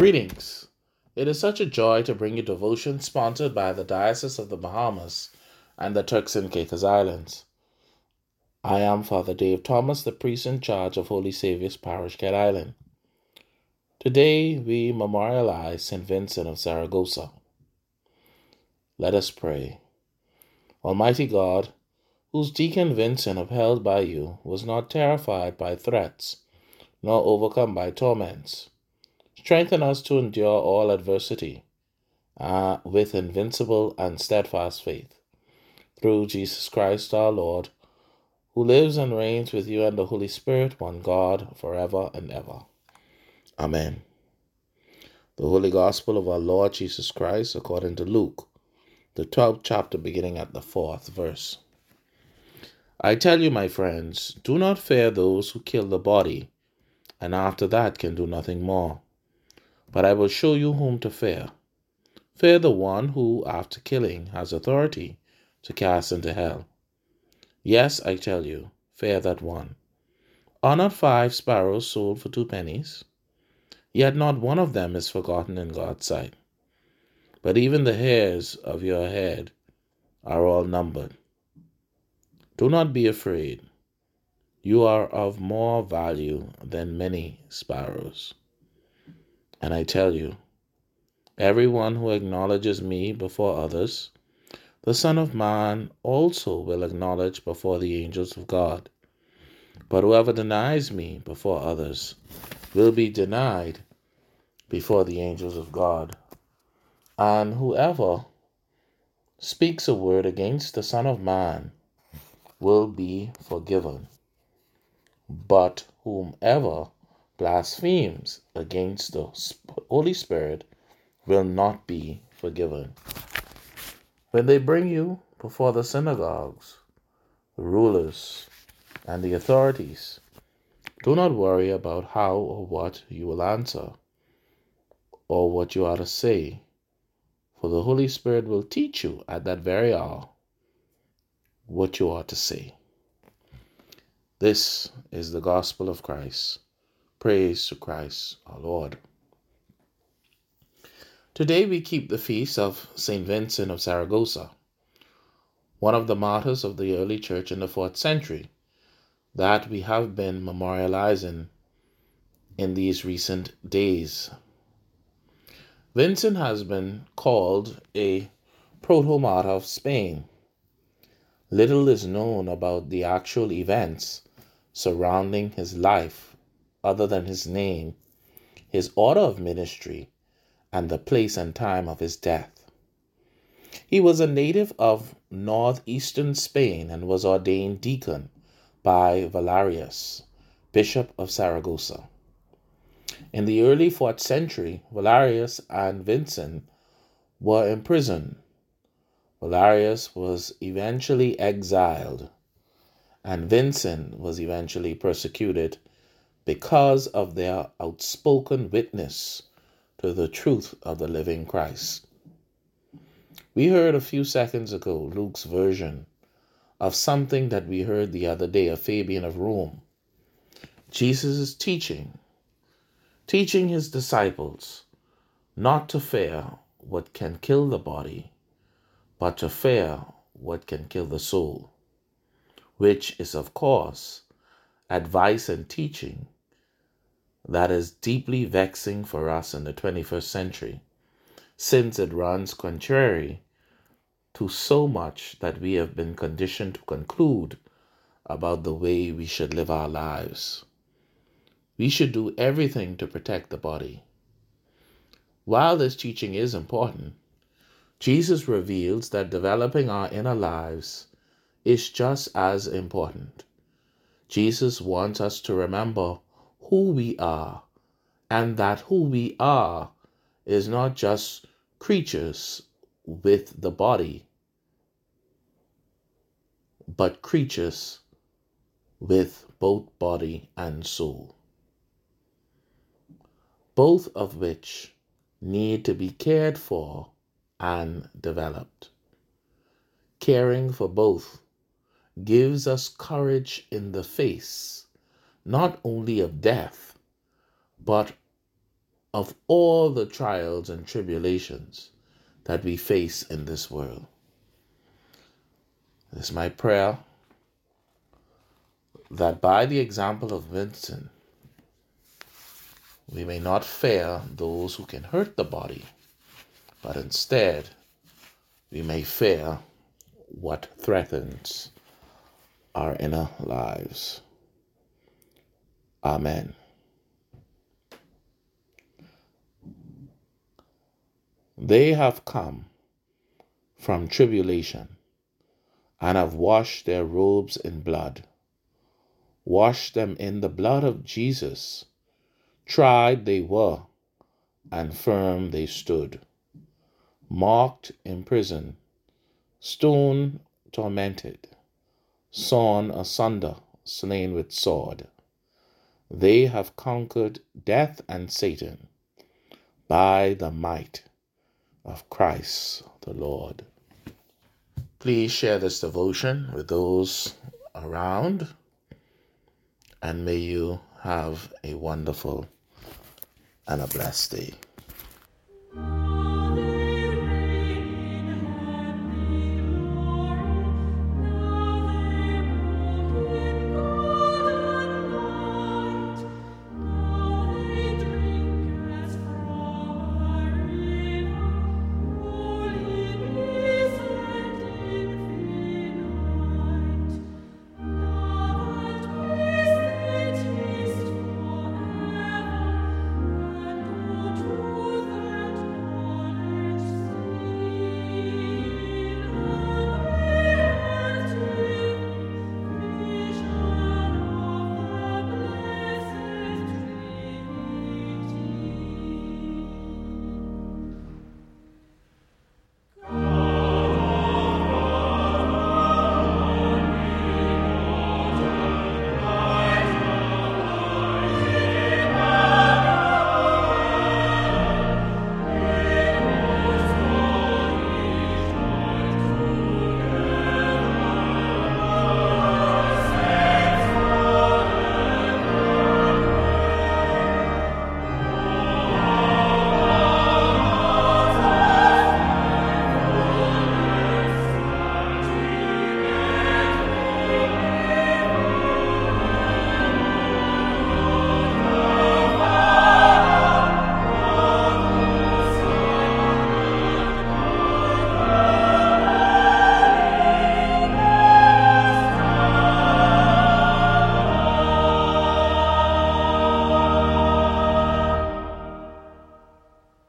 Greetings. It is such a joy to bring you devotion sponsored by the Diocese of the Bahamas and the Turks and Caicos Islands. I am Father Dave Thomas, the priest in charge of Holy Saviour's Parish, Cat Island. Today we memorialize St. Vincent of Saragossa. Let us pray. Almighty God, whose deacon Vincent, upheld by you, was not terrified by threats, nor overcome by torments, strengthen us to endure all adversity uh, with invincible and steadfast faith. Through Jesus Christ our Lord, who lives and reigns with you and the Holy Spirit, one God, forever and ever. Amen. The Holy Gospel of our Lord Jesus Christ, according to Luke, the 12th chapter, beginning at the 4th verse. I tell you, my friends, do not fear those who kill the body, and after that can do nothing more. But I will show you whom to fear. Fear the one who, after killing, has authority to cast into hell. Yes, I tell you, fear that one. Are not five sparrows sold for two pennies? Yet not one of them is forgotten in God's sight. But even the hairs of your head are all numbered. Do not be afraid. You are of more value than many sparrows. And I tell you, everyone who acknowledges me before others, the Son of Man also will acknowledge before the angels of God. But whoever denies me before others will be denied before the angels of God. And whoever speaks a word against the Son of Man will be forgiven. But whomever blasphemes against the Holy Spirit will not be forgiven. When they bring you before the synagogues, the rulers, and the authorities, do not worry about how or what you will answer or what you are to say, for the Holy Spirit will teach you at that very hour what you are to say. This is the gospel of Christ. Praise to Christ our Lord. Today we keep the feast of St. Vincent of Saragossa, one of the martyrs of the early church in the fourth century, that we have been memorializing in these recent days. Vincent has been called a proto-martyr of Spain. Little is known about the actual events surrounding his life other than his name, his order of ministry, and the place and time of his death. He was a native of northeastern Spain and was ordained deacon by Valerius, Bishop of Saragossa. In the early 4th century, Valerius and Vincent were imprisoned. Valerius was eventually exiled, and Vincent was eventually persecuted because of their outspoken witness to the truth of the living Christ. We heard a few seconds ago Luke's version of something that we heard the other day of Fabian of Rome. Jesus is teaching, teaching his disciples not to fear what can kill the body, but to fear what can kill the soul, which is, of course, advice and teaching that is deeply vexing for us in the 21st century, since it runs contrary to so much that we have been conditioned to conclude about the way we should live our lives. We should do everything to protect the body. While this teaching is important, Jesus reveals that developing our inner lives is just as important. Jesus wants us to remember who we are, and that who we are is not just creatures with the body, but creatures with both body and soul, both of which need to be cared for and developed. Caring for both gives us courage in the face not only of death, but of all the trials and tribulations that we face in this world. It is my prayer that by the example of Vincent, we may not fear those who can hurt the body, but instead we may fear what threatens our inner lives. Amen. They have come from tribulation and have washed their robes in blood. Washed them in the blood of Jesus. Tried they were, and firm they stood. Marked in prison, stone tormented, sawn asunder, slain with sword. They have conquered death and Satan by the might of Christ the Lord. Please share this devotion with those around, and may you have a wonderful and a blessed day.